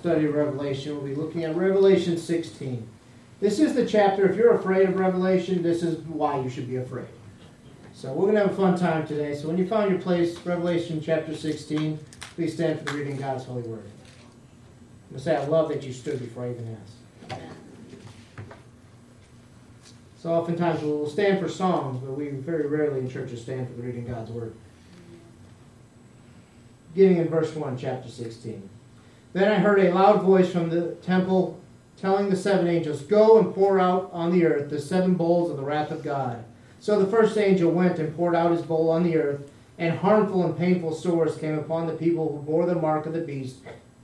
study of Revelation. We'll be looking at Revelation 16. This is the chapter, if you're afraid of Revelation, this is why you should be afraid. So we're going to have a fun time today. So when you find your place, Revelation chapter 16, please stand for the reading of God's holy word. I'm going to say I love that you stood before I even asked. So oftentimes we'll stand for songs, but we very rarely in churches stand for the reading of God's word. Beginning in verse 1, chapter 16. Then I heard a loud voice from the temple telling the seven angels, Go and pour out on the earth the seven bowls of the wrath of God. So the first angel went and poured out his bowl on the earth, and harmful and painful sores came upon the people who bore the mark of the beast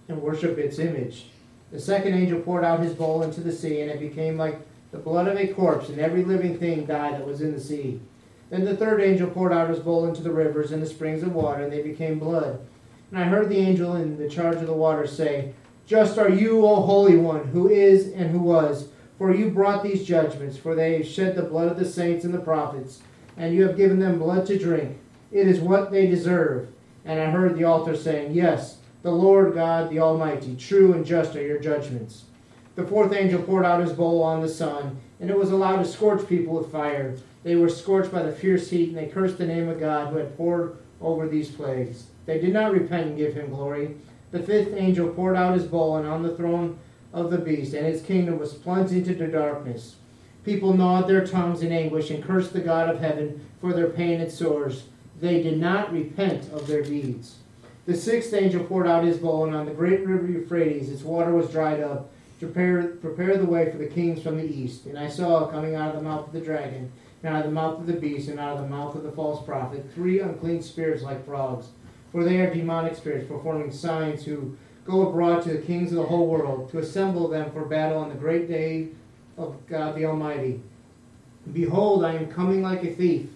and worship its image. The second angel poured out his bowl into the sea, and it became like the blood of a corpse, and every living thing died that was in the sea. Then the third angel poured out his bowl into the rivers and the springs of water, and they became blood. And I heard the angel in the charge of the water say, Just are you, O Holy One, who is and who was, for you brought these judgments, for they shed the blood of the saints and the prophets, and you have given them blood to drink. It is what they deserve. And I heard the altar saying, Yes, the Lord God, the Almighty, true and just are your judgments. The fourth angel poured out his bowl on the sun, and it was allowed to scorch people with fire. They were scorched by the fierce heat, and they cursed the name of God who had poured over these plagues. They did not repent and give him glory. The fifth angel poured out his bowl, and on the throne of the beast, and his kingdom was plunged into the darkness. People gnawed their tongues in anguish and cursed the God of heaven for their pain and sores. They did not repent of their deeds. The sixth angel poured out his bowl, and on the great river Euphrates its water was dried up, to prepare, prepare the way for the kings from the east. And I saw coming out of the mouth of the dragon, and out of the mouth of the beast, and out of the mouth of the false prophet, three unclean spirits like frogs. For they are demonic spirits, performing signs, who go abroad to the kings of the whole world, to assemble them for battle on the great day of God the Almighty. Behold, I am coming like a thief.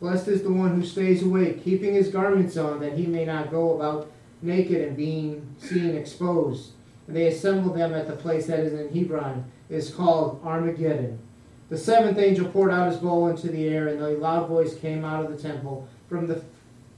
Blessed is the one who stays awake, keeping his garments on, that he may not go about naked and being seen exposed. And they assembled them at the place that is in Hebrew, is called Armageddon. The seventh angel poured out his bowl into the air, and a loud voice came out of the temple from the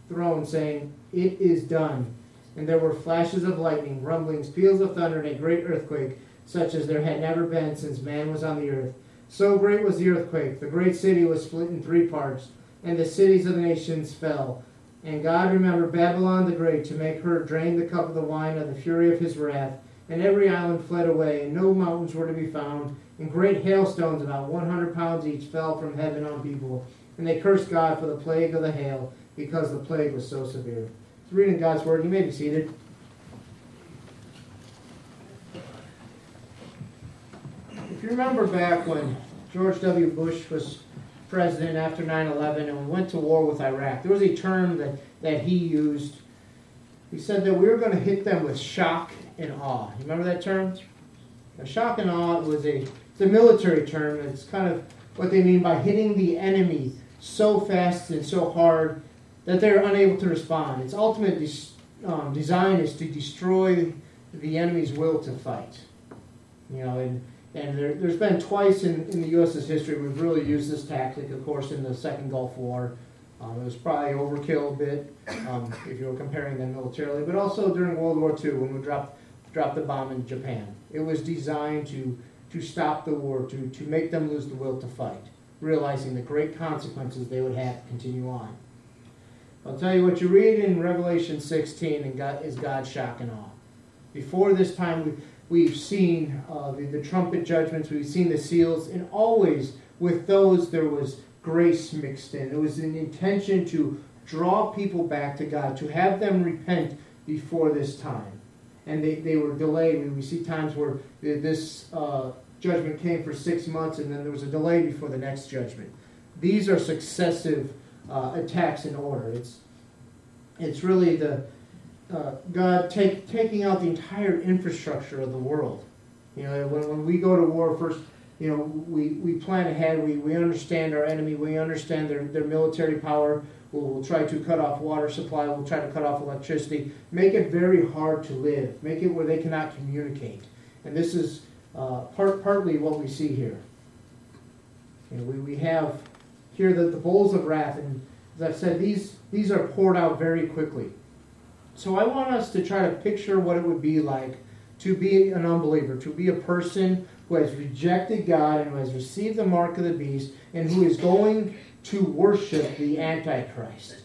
throne, saying, It is done. And there were flashes of lightning, rumblings, peals of thunder, and a great earthquake, such as there had never been since man was on the earth. So great was the earthquake, the great city was split in three parts and the cities of the nations fell. And God remembered Babylon the Great to make her drain the cup of the wine of the fury of his wrath. And every island fled away, and no mountains were to be found. And great hailstones, about 100 pounds each, fell from heaven on people. And they cursed God for the plague of the hail, because the plague was so severe. So reading God's word, you may be seated. If you remember back when George W. Bush was president after 9-11 and we went to war with Iraq. There was a term that, that he used. He said that we were going to hit them with shock and awe. You remember that term? Now, shock and awe was a, it's a military term. It's kind of what they mean by hitting the enemy so fast and so hard that they're unable to respond. Its ultimate um, design is to destroy the enemy's will to fight. You know, and and there, has been twice in, in the U.S.'s history we've really used this tactic, of course, in the Second Gulf War. Um, it was probably overkill a bit um, if you were comparing them militarily, but also during World War II when we dropped, dropped the bomb in Japan. It was designed to, to stop the war, to, to make them lose the will to fight, realizing the great consequences they would have to continue on. I'll tell you what you read in Revelation 16 and God, is God's shock and awe. Before this time, we We've seen uh, the, the trumpet judgments, we've seen the seals, and always with those there was grace mixed in. It was an intention to draw people back to God, to have them repent before this time. And they, they were delayed. We see times where this uh, judgment came for six months and then there was a delay before the next judgment. These are successive uh, attacks in order. It's, it's really the, uh, God take, taking out the entire infrastructure of the world. You know, when, when we go to war, first, you know, we, we plan ahead, we, we understand our enemy, we understand their, their military power, we'll, we'll try to cut off water supply, we'll try to cut off electricity, make it very hard to live, make it where they cannot communicate. And this is uh, part, partly what we see here. You know, we, we have here the, the bowls of wrath, and as I've said, these, these are poured out very quickly. So I want us to try to picture what it would be like to be an unbeliever, to be a person who has rejected God and who has received the mark of the beast and who is going to worship the Antichrist.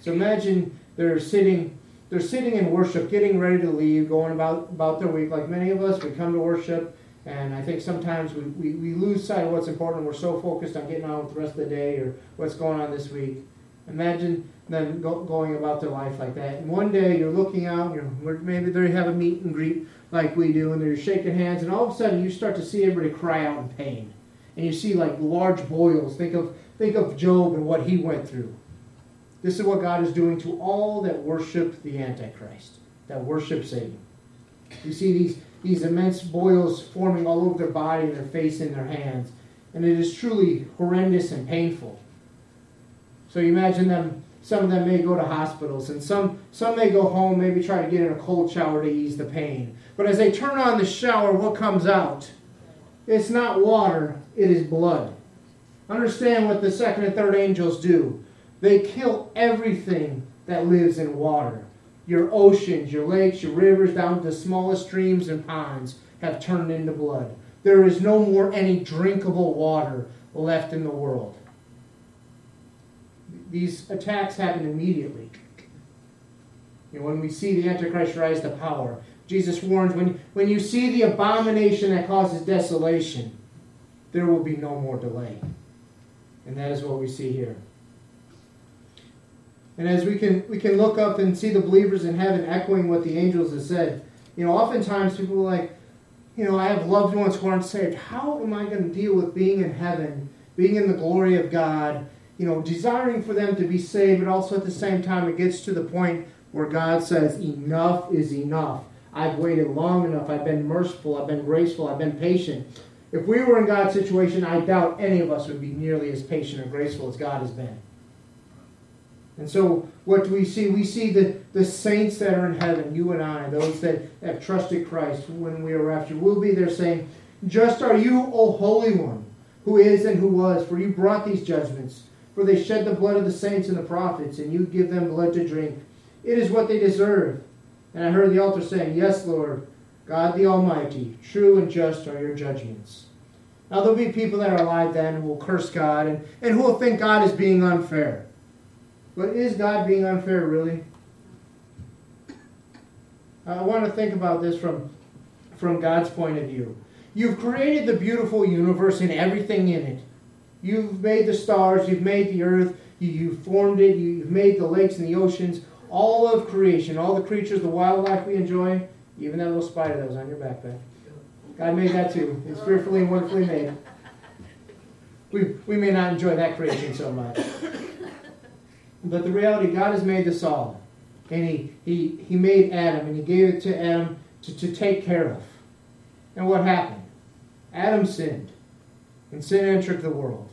So imagine they're sitting they're sitting in worship, getting ready to leave, going about, about their week. Like many of us, we come to worship, and I think sometimes we, we, we lose sight of what's important. We're so focused on getting on with the rest of the day or what's going on this week. Imagine them go, going about their life like that. And one day you're looking out, you're, maybe they have a meet and greet like we do, and they're shaking hands, and all of a sudden you start to see everybody cry out in pain. And you see like large boils. Think of, think of Job and what he went through. This is what God is doing to all that worship the Antichrist, that worship Satan. You see these, these immense boils forming all over their body, and their face, and their hands. And it is truly horrendous and painful. So you imagine them, some of them may go to hospitals, and some, some may go home, maybe try to get in a cold shower to ease the pain. But as they turn on the shower, what comes out? It's not water, it is blood. Understand what the second and third angels do. They kill everything that lives in water. Your oceans, your lakes, your rivers, down to the smallest streams and ponds have turned into blood. There is no more any drinkable water left in the world. These attacks happen immediately. You know, when we see the Antichrist rise to power, Jesus warns when, when you see the abomination that causes desolation, there will be no more delay. And that is what we see here. And as we can we can look up and see the believers in heaven echoing what the angels have said, you know, oftentimes people are like, you know, I have loved ones who aren't saved. How am I going to deal with being in heaven, being in the glory of God, you know, desiring for them to be saved, but also at the same time it gets to the point where God says, Enough is enough. I've waited long enough. I've been merciful. I've been graceful. I've been patient. If we were in God's situation, I doubt any of us would be nearly as patient or graceful as God has been. And so, what do we see? We see the, the saints that are in heaven, you and I, those that have trusted Christ when we are raptured. We'll be there saying, Just are you, O Holy One, who is and who was, for you brought these judgments. For they shed the blood of the saints and the prophets, and you give them blood to drink. It is what they deserve. And I heard the altar saying, Yes, Lord, God the Almighty, true and just are your judgments. Now, there'll be people that are alive then who will curse God and, and who will think God is being unfair. But is God being unfair, really? I want to think about this from, from God's point of view. You've created the beautiful universe and everything in it. You've made the stars, you've made the earth, you, have formed it, you've made the lakes and the oceans, all of creation, all the creatures, the wildlife we enjoy, even that little spider that was on your backpack. God made that too. It's fearfully and wonderfully made. We, we may not enjoy that creation so much. But the reality, God has made this all. And he, he, he made Adam, and he gave it to Adam to, to take care of. And what happened? Adam sinned, and sin entered the world.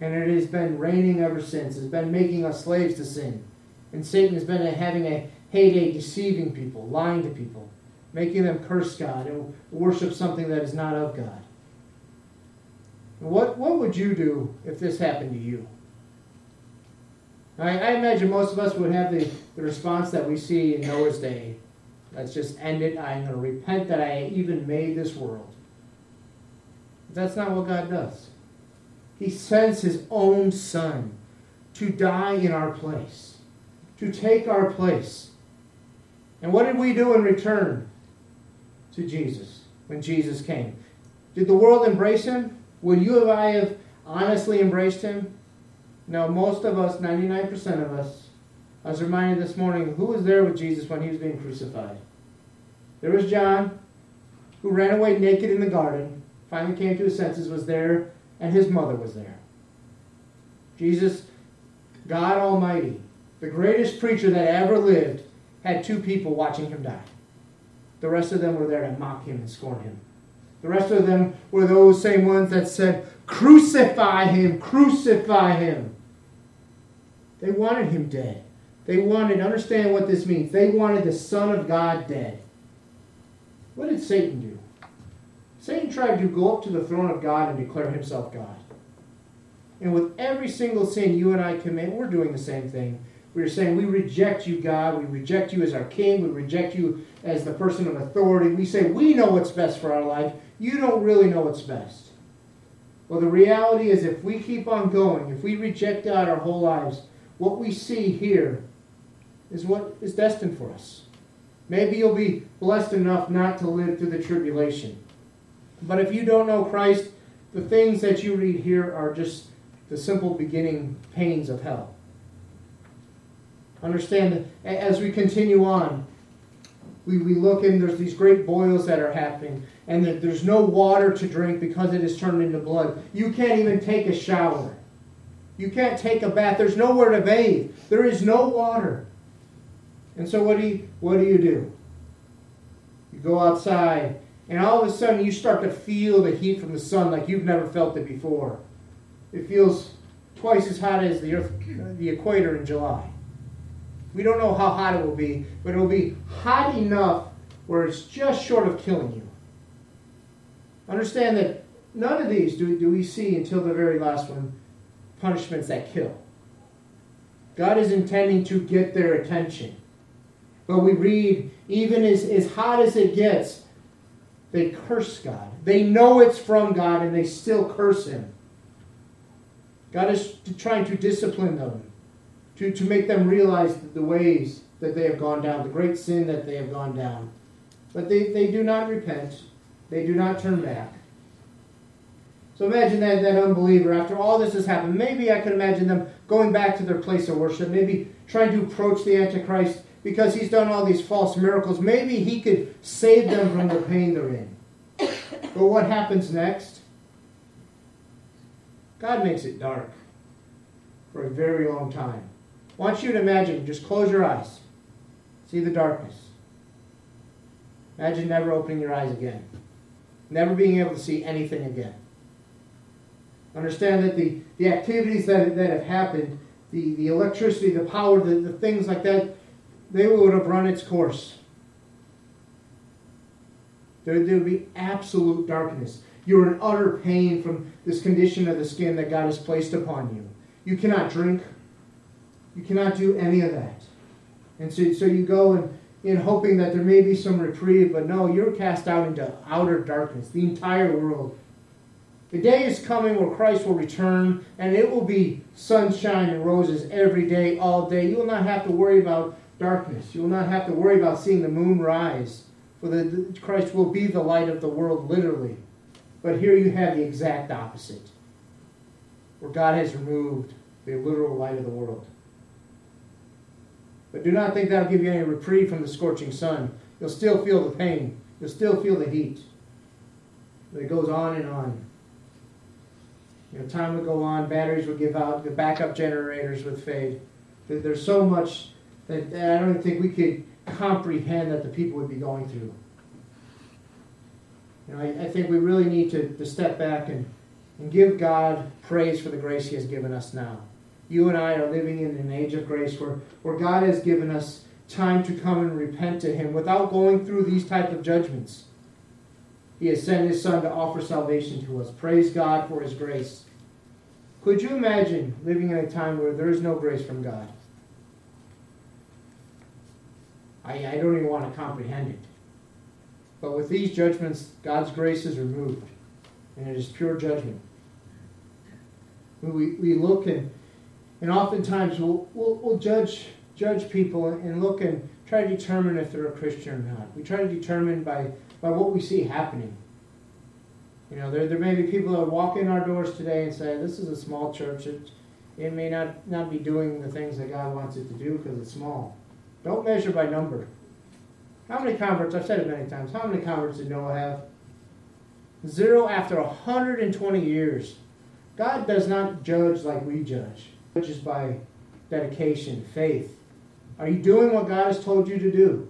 And it has been reigning ever since. It's been making us slaves to sin. And Satan has been having a heyday deceiving people, lying to people, making them curse God and worship something that is not of God. What, what would you do if this happened to you? I, I imagine most of us would have the, the response that we see in Noah's day. Let's just end it. I'm going to repent that I even made this world. But that's not what God does. He sends his own son to die in our place, to take our place. And what did we do in return to Jesus when Jesus came? Did the world embrace him? Would you and I have honestly embraced him? Now, most of us, 99% of us, I was reminded this morning who was there with Jesus when he was being crucified? There was John, who ran away naked in the garden, finally came to his senses, was there, and his mother was there. Jesus, God Almighty, the greatest preacher that ever lived, had two people watching him die. The rest of them were there to mock him and scorn him. The rest of them were those same ones that said, Crucify him, crucify him. They wanted him dead. They wanted, understand what this means. They wanted the Son of God dead. What did Satan do? Satan tried to go up to the throne of God and declare himself God. And with every single sin you and I commit, we're doing the same thing. We are saying, We reject you, God. We reject you as our king. We reject you as the person of authority. We say, We know what's best for our life. You don't really know what's best. Well, the reality is, if we keep on going, if we reject God our whole lives, what we see here is what is destined for us. Maybe you'll be blessed enough not to live through the tribulation. But if you don't know Christ, the things that you read here are just the simple beginning pains of hell. Understand as we continue on, we, we look and there's these great boils that are happening, and there's no water to drink because it is turned into blood. You can't even take a shower. You can't take a bath. There's nowhere to bathe. There is no water. And so what do you what do you do? You go outside and all of a sudden you start to feel the heat from the sun like you've never felt it before. It feels twice as hot as the earth the equator in July. We don't know how hot it will be, but it will be hot enough where it's just short of killing you. Understand that none of these do, do we see until the very last one punishments that kill. God is intending to get their attention. But we read, even as, as hot as it gets, they curse God. They know it's from God and they still curse Him. God is trying to discipline them, to, to make them realize the ways that they have gone down, the great sin that they have gone down. But they, they do not repent, they do not turn back. So imagine that, that unbeliever, after all this has happened, maybe I could imagine them going back to their place of worship, maybe trying to approach the Antichrist because he's done all these false miracles. Maybe he could save them from the pain they're in. But what happens next? God makes it dark for a very long time. I want you to imagine, just close your eyes. See the darkness. Imagine never opening your eyes again. Never being able to see anything again. Understand that the, the activities that, that have happened, the, the electricity, the power, the, the things like that, they would have run its course. There, there would be absolute darkness. You're in utter pain from this condition of the skin that God has placed upon you. You cannot drink. You cannot do any of that. And so, so you go and in hoping that there may be some reprieve, but no, you're cast out into outer darkness. The entire world the day is coming where Christ will return, and it will be sunshine and roses every day, all day. You will not have to worry about darkness. You will not have to worry about seeing the moon rise, for the, Christ will be the light of the world, literally. But here you have the exact opposite, where God has removed the literal light of the world. But do not think that'll give you any reprieve from the scorching sun. You'll still feel the pain. You'll still feel the heat. But it goes on and on. You know, time would go on, batteries would give out, the backup generators would fade. There's so much that I don't think we could comprehend that the people would be going through. You know, I, I think we really need to, to step back and, and give God praise for the grace He has given us now. You and I are living in an age of grace where, where God has given us time to come and repent to Him without going through these type of judgments. He has sent His Son to offer salvation to us. Praise God for His grace. Could you imagine living in a time where there is no grace from God? I, I don't even want to comprehend it. But with these judgments, God's grace is removed, and it is pure judgment. We, we look and, and oftentimes we'll, we'll, we'll judge, judge people and look and try to determine if they're a Christian or not. We try to determine by, by what we see happening. You know, there, there may be people that walk in our doors today and say, this is a small church. It, it may not, not be doing the things that God wants it to do because it's small. Don't measure by number. How many converts, I've said it many times, how many converts did Noah have? Zero after 120 years. God does not judge like we judge. Judges by dedication, faith. Are you doing what God has told you to do?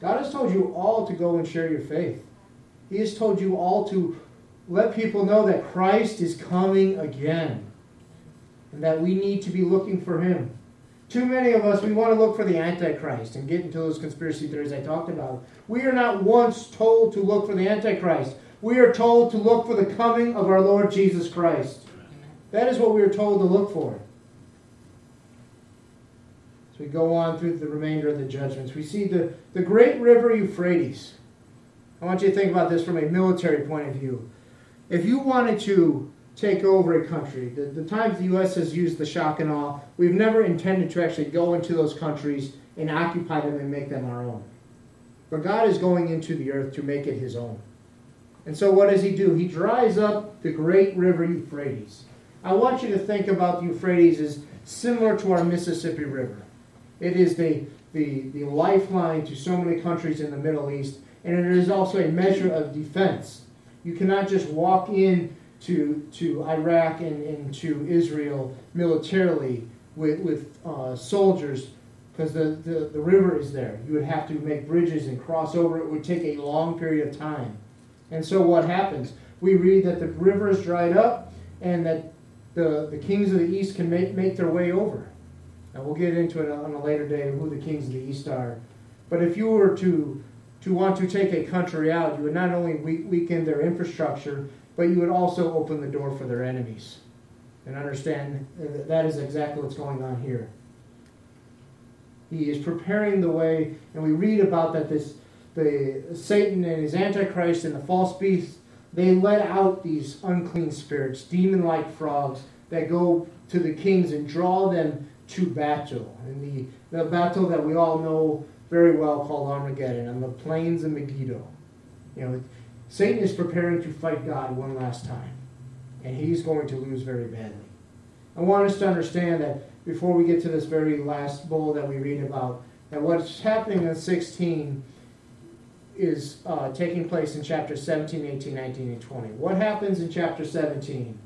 God has told you all to go and share your faith. He has told you all to let people know that Christ is coming again and that we need to be looking for him. Too many of us, we want to look for the Antichrist and get into those conspiracy theories I talked about. We are not once told to look for the Antichrist. We are told to look for the coming of our Lord Jesus Christ. That is what we are told to look for. As we go on through the remainder of the judgments, we see the, the great river Euphrates. I want you to think about this from a military point of view. If you wanted to take over a country, the, the times the U.S. has used the shock and awe, we've never intended to actually go into those countries and occupy them and make them our own. But God is going into the earth to make it his own. And so what does he do? He dries up the great river Euphrates. I want you to think about the Euphrates as similar to our Mississippi River. It is the, the, the lifeline to so many countries in the Middle East, and it is also a measure of defense. You cannot just walk in to, to Iraq and, and to Israel militarily with, with uh, soldiers because the, the, the river is there. You would have to make bridges and cross over. It would take a long period of time. And so what happens? We read that the river is dried up and that the, the kings of the east can make, make their way over. And we'll get into it on a later day who the kings of the east are. But if you were to, to want to take a country out, you would not only weaken their infrastructure, but you would also open the door for their enemies. And understand uh, that, that is exactly what's going on here. He is preparing the way, and we read about that this the Satan and his Antichrist and the false beast, they let out these unclean spirits, demon-like frogs, that go to the kings and draw them to battle. And the, the battle that we all know very well called Armageddon on the plains of Megiddo. You know, Satan is preparing to fight God one last time. And he's going to lose very badly. I want us to understand that before we get to this very last bowl that we read about. that what's happening in 16 is uh, taking place in chapter 17, 18, 19, and 20. What happens in chapter 17?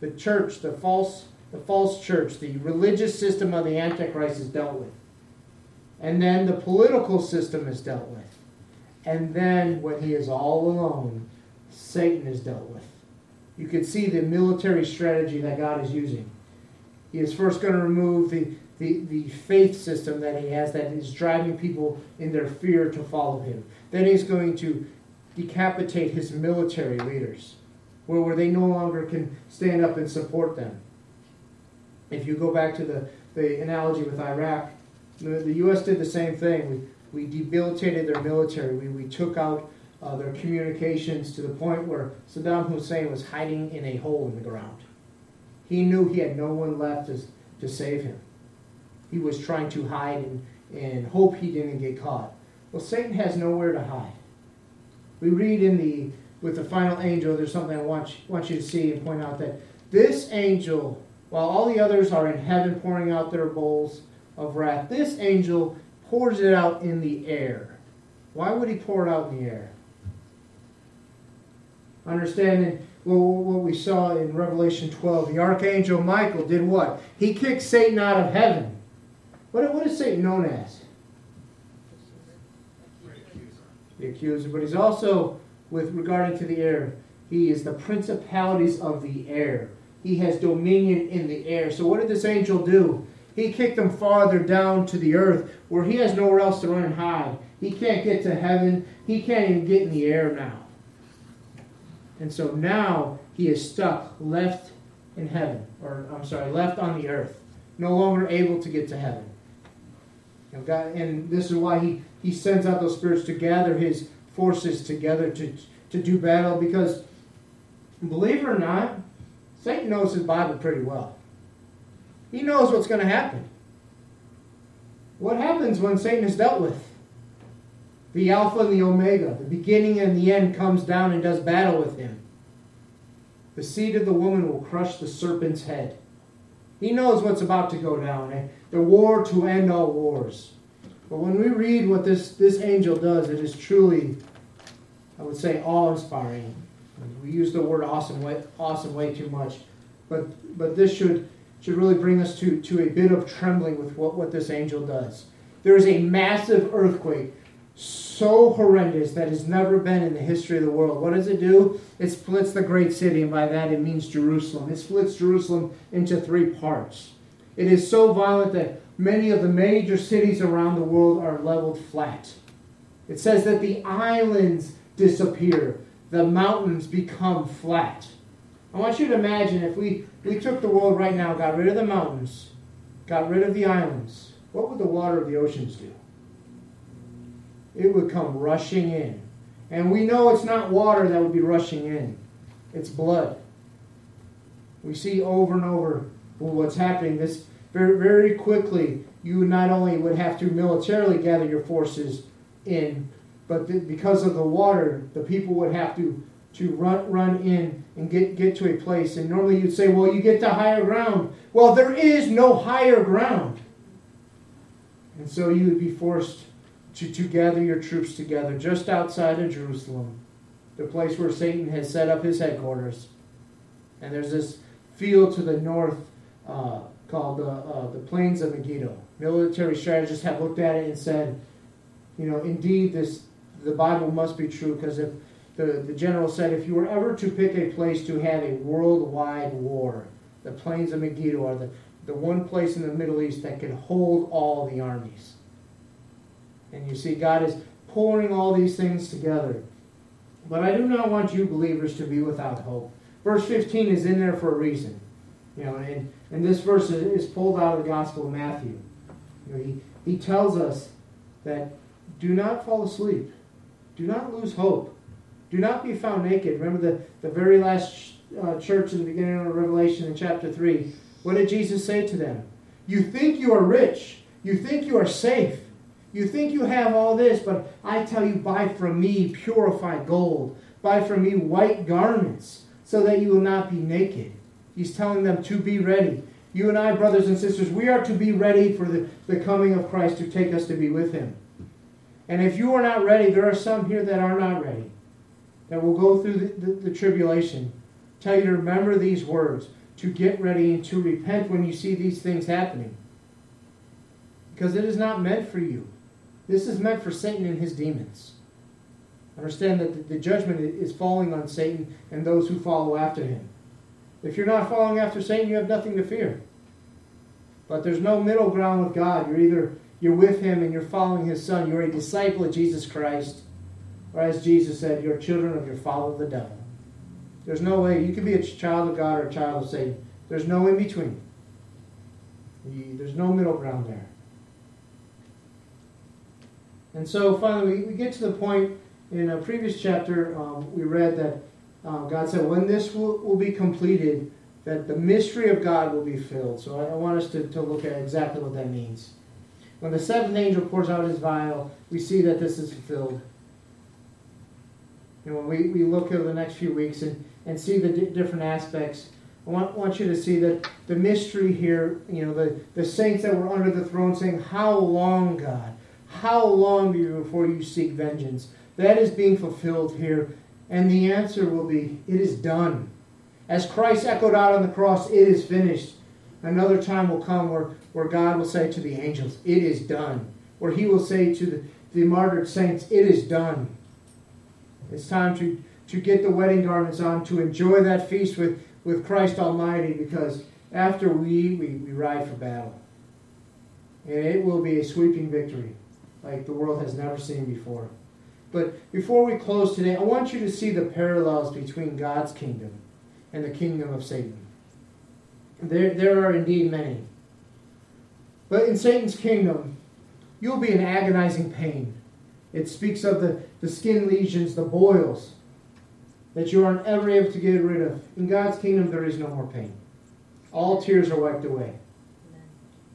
The church, the false, the false church, the religious system of the Antichrist is dealt with. And then the political system is dealt with. And then when he is all alone, Satan is dealt with. You can see the military strategy that God is using. He is first going to remove the, the, the faith system that he has that is driving people in their fear to follow him. Then he's going to decapitate his military leaders, where, where they no longer can stand up and support them. If you go back to the, the analogy with Iraq, the, the U.S. did the same thing. We, we debilitated their military. We, we took out uh, their communications to the point where Saddam Hussein was hiding in a hole in the ground. He knew he had no one left to, to save him. He was trying to hide and, and hope he didn't get caught. Well, Satan has nowhere to hide. We read in the with the final angel, there's something I want you, want you to see and point out that this angel, while all the others are in heaven pouring out their bowls of wrath, this angel pours it out in the air. Why would he pour it out in the air? Understanding what we saw in Revelation 12. The archangel Michael did what? He kicked Satan out of heaven. What, what is Satan known as? The accuser. But he's also, with regarding to the air, he is the principalities of the air. He has dominion in the air. So what did this angel do? He kicked him farther down to the earth where he has nowhere else to run and hide. He can't get to heaven. He can't even get in the air now. And so now he is stuck, left in heaven, or I'm sorry, left on the earth, no longer able to get to heaven. And, God, and this is why he, he sends out those spirits to gather his forces together to, to do battle, because believe it or not, Satan knows his Bible pretty well. He knows what's going to happen. What happens when Satan is dealt with? the Alpha and the Omega, the beginning and the end, comes down and does battle with him. The seed of the woman will crush the serpent's head. He knows what's about to go down, eh? the war to end all wars. But when we read what this, this angel does, it is truly, I would say, awe inspiring. We use the word awesome way, awesome way too much. But, but this should, should really bring us to, to a bit of trembling with what, what this angel does. There is a massive earthquake so horrendous that has never been in the history of the world. What does it do? It splits the great city, and by that it means Jerusalem. It splits Jerusalem into three parts. It is so violent that many of the major cities around the world are leveled flat. It says that the islands disappear, the mountains become flat. I want you to imagine if we, we took the world right now, got rid of the mountains, got rid of the islands, what would the water of the oceans do? It would come rushing in. And we know it's not water that would be rushing in, it's blood. We see over and over what's happening. This very, very quickly, you not only would have to militarily gather your forces in, but because of the water, the people would have to to run run in and get get to a place. And normally you'd say, well, you get to higher ground. Well, there is no higher ground. And so you would be forced to, to gather your troops together just outside of Jerusalem, the place where Satan has set up his headquarters. And there's this field to the north uh, called the, uh, the Plains of Megiddo. Military strategists have looked at it and said, you know, indeed, this the Bible must be true because if the, the general said, if you were ever to pick a place to have a worldwide war, the plains of Megiddo are the, the one place in the Middle East that can hold all the armies. And you see, God is pouring all these things together. But I do not want you believers to be without hope. Verse 15 is in there for a reason. You know, and, and this verse is pulled out of the Gospel of Matthew. You know, he, he tells us that do not fall asleep. Do not lose hope. Do not be found naked. Remember the, the very last uh, church in the beginning of Revelation in chapter 3. What did Jesus say to them? You think you are rich. You think you are safe. You think you have all this, but I tell you, buy from me purified gold. Buy from me white garments, so that you will not be naked. He's telling them to be ready. You and I, brothers and sisters, we are to be ready for the, the coming of Christ to take us to be with him. And if you are not ready, there are some here that are not ready, that will go through the, the, the tribulation. Tell you to remember these words, to get ready and to repent when you see these things happening. Because it is not meant for you. This is meant for Satan and his demons. Understand that the judgment is falling on Satan and those who follow after him. If you're not following after Satan, you have nothing to fear. But there's no middle ground with God. You're either you're with him and you're following his son. You're a disciple of Jesus Christ. As Jesus said, you're children of your father the devil. There's no way. You can be a child of God or a child of Satan. There's no in between. There's no middle ground there. And so finally, we, we get to the point in a previous chapter, um, we read that um, God said, when this will, will be completed, that the mystery of God will be filled. So I, I want us to, to look at exactly what that means. When the seventh angel pours out his vial, we see that this is fulfilled. And when we, we look over the next few weeks and, and see the di- different aspects, I want, want you to see that the mystery here, you know, the, the saints that were under the throne saying, How long, God? How long you before you seek vengeance? That is being fulfilled here. And the answer will be, It is done. As Christ echoed out on the cross, It is finished. Another time will come where, where God will say to the angels, It is done. Where He will say to the, the martyred saints, It is done. It's time to, to get the wedding garments on, to enjoy that feast with, with Christ Almighty, because after we, we, we ride for battle. And it will be a sweeping victory like the world has never seen before. But before we close today, I want you to see the parallels between God's kingdom and the kingdom of Satan. There, there are indeed many. But in Satan's kingdom, you'll be in agonizing pain. It speaks of the, the skin lesions, the boils that you aren't ever able to get rid of. In God's kingdom, there is no more pain. All tears are wiped away.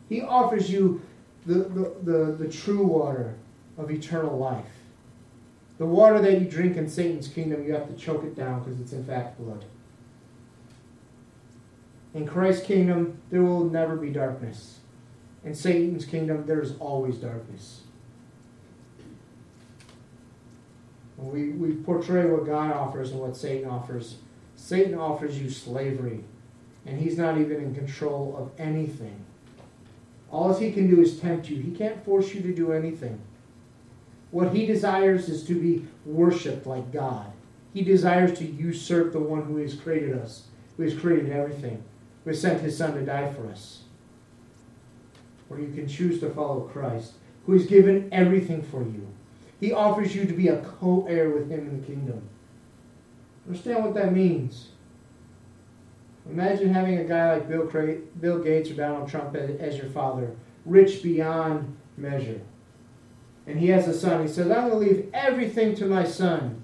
He offers you the, the, the, the true water of eternal life. The water that you drink in Satan's kingdom, you have to choke it down because it's in fact blood. In Christ's kingdom, there will never be darkness. In Satan's kingdom, there is always darkness. When we, we portray what God offers and what Satan offers, Satan offers you slavery, and he's not even in control of anything. All he can do is tempt you. He can't force you to do anything. What he desires is to be worshiped like God. He desires to usurp the one who has created us, who has created everything, who has sent his son to die for us. Or you can choose to follow Christ, who has given everything for you. He offers you to be a co heir with him in the kingdom. Understand what that means. Imagine having a guy like Bill, Cra- Bill Gates or Donald Trump as, as your father, rich beyond measure. And he has a son. He says, I'm going to leave everything to my son.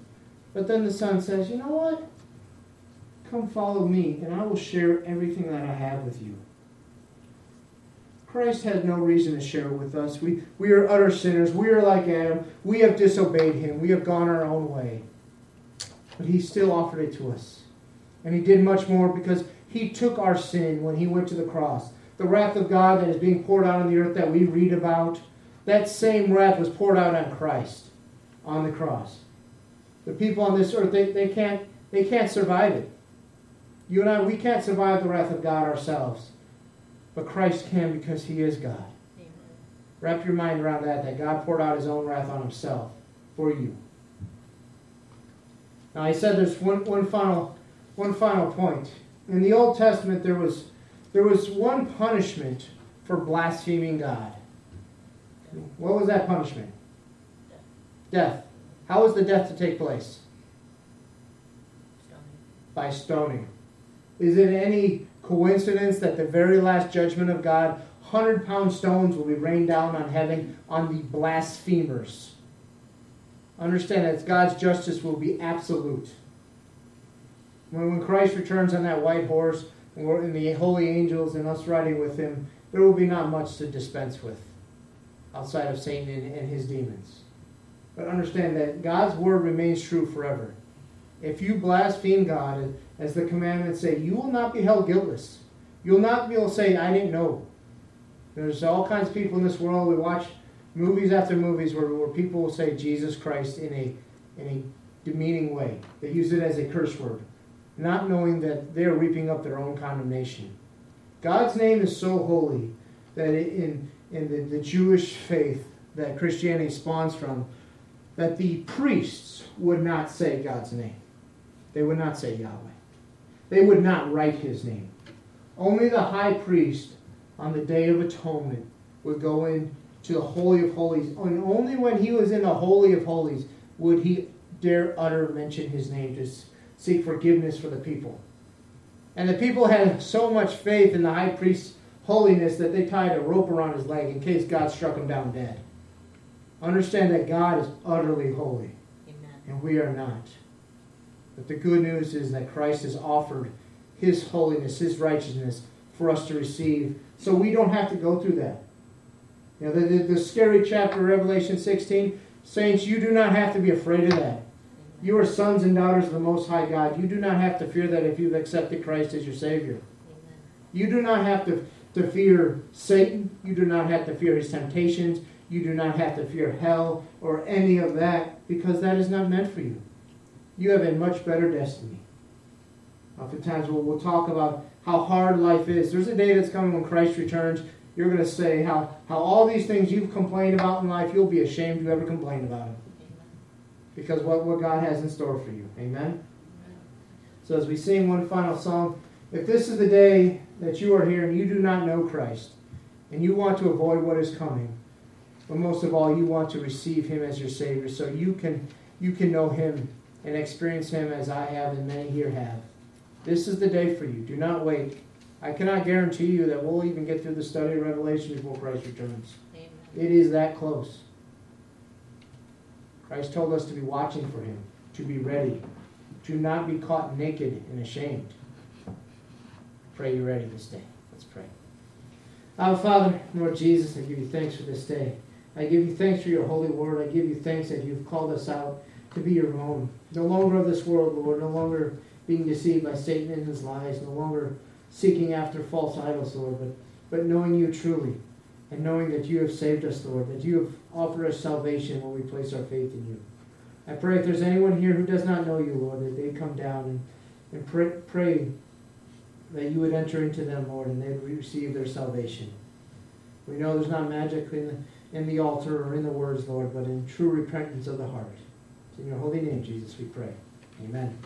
But then the son says, You know what? Come follow me, and I will share everything that I have with you. Christ had no reason to share with us. We, we are utter sinners. We are like Adam. We have disobeyed him. We have gone our own way. But he still offered it to us. And he did much more because he took our sin when he went to the cross. The wrath of God that is being poured out on the earth that we read about, that same wrath was poured out on Christ on the cross. The people on this earth, they, they, can't, they can't survive it. You and I, we can't survive the wrath of God ourselves. But Christ can because he is God. Amen. Wrap your mind around that, that God poured out his own wrath on himself for you. Now, I said there's one, one, final, one final point. In the Old Testament, there was, there was one punishment for blaspheming God. What was that punishment? Death. How was the death to take place? Stoning. By stoning. Is it any coincidence that the very last judgment of God, 100 pound stones will be rained down on heaven on the blasphemers? Understand that God's justice will be absolute. When, Christ returns on that white horse, and the holy angels and us riding with him, there will be not much to dispense with outside of Satan and his demons. But understand that God's word remains true forever. If you blaspheme God, as the commandments say, you will not be held guiltless. You'll not be able to say, I didn't know. There's all kinds of people in this world. We watch movies after movies where, where people will say Jesus Christ in a, in a demeaning way. They use it as a curse word, not knowing that they're reaping up their own condemnation. God's name is so holy that in, in the, the Jewish faith that Christianity spawns from, that the priests would not say God's name. They would not say Yahweh. They would not write his name. Only the high priest on the Day of Atonement would go in to the Holy of Holies. And only when he was in the Holy of Holies would he dare utter mention his name to seek forgiveness for the people. And the people had so much faith in the high priest's holiness that they tied a rope around his leg in case God struck him down dead. Understand that God is utterly holy, Amen. and we are not. But the good news is that Christ has offered his holiness, his righteousness for us to receive. So we don't have to go through that. You know, the, the, the scary chapter Revelation 16, saints, you do not have to be afraid of that. You are sons and daughters of the Most High God. You do not have to fear that if you've accepted Christ as your Savior. You do not have to, to fear Satan. You do not have to fear his temptations. You do not have to fear hell or any of that because that is not meant for you you have a much better destiny. Oftentimes we'll, we'll talk about how hard life is. There's a day that's coming when Christ returns. You're going to say how, how all these things you've complained about in life, you'll be ashamed you ever complained about them. Because what, what God has in store for you. Amen? So as we sing one final song, if this is the day that you are here and you do not know Christ, and you want to avoid what is coming, but most of all, you want to receive Him as your Savior, so you can you can know Him and experience Him as I have and many here have. This is the day for you. Do not wait. I cannot guarantee you that we'll even get through the study of Revelation before Christ returns. Amen. It is that close. Christ told us to be watching for Him, to be ready, to not be caught naked and ashamed. Pray you're ready this day. Let's pray. Our Father, Lord Jesus, I give you thanks for this day. I give you thanks for your holy word. I give you thanks that you've called us out to be your own. No longer of this world, Lord. No longer being deceived by Satan and his lies. No longer seeking after false idols, Lord, but, but knowing you truly and knowing that you have saved us, Lord, that you have offered us salvation when we place our faith in you. I pray if there's anyone here who does not know you, Lord, that they come down and, and pray, pray that you would enter into them, Lord, and they would receive their salvation. We know there's not magic in the, in the altar or in the words, Lord, but in true repentance of the heart. In your holy name, Jesus, we pray. Amen.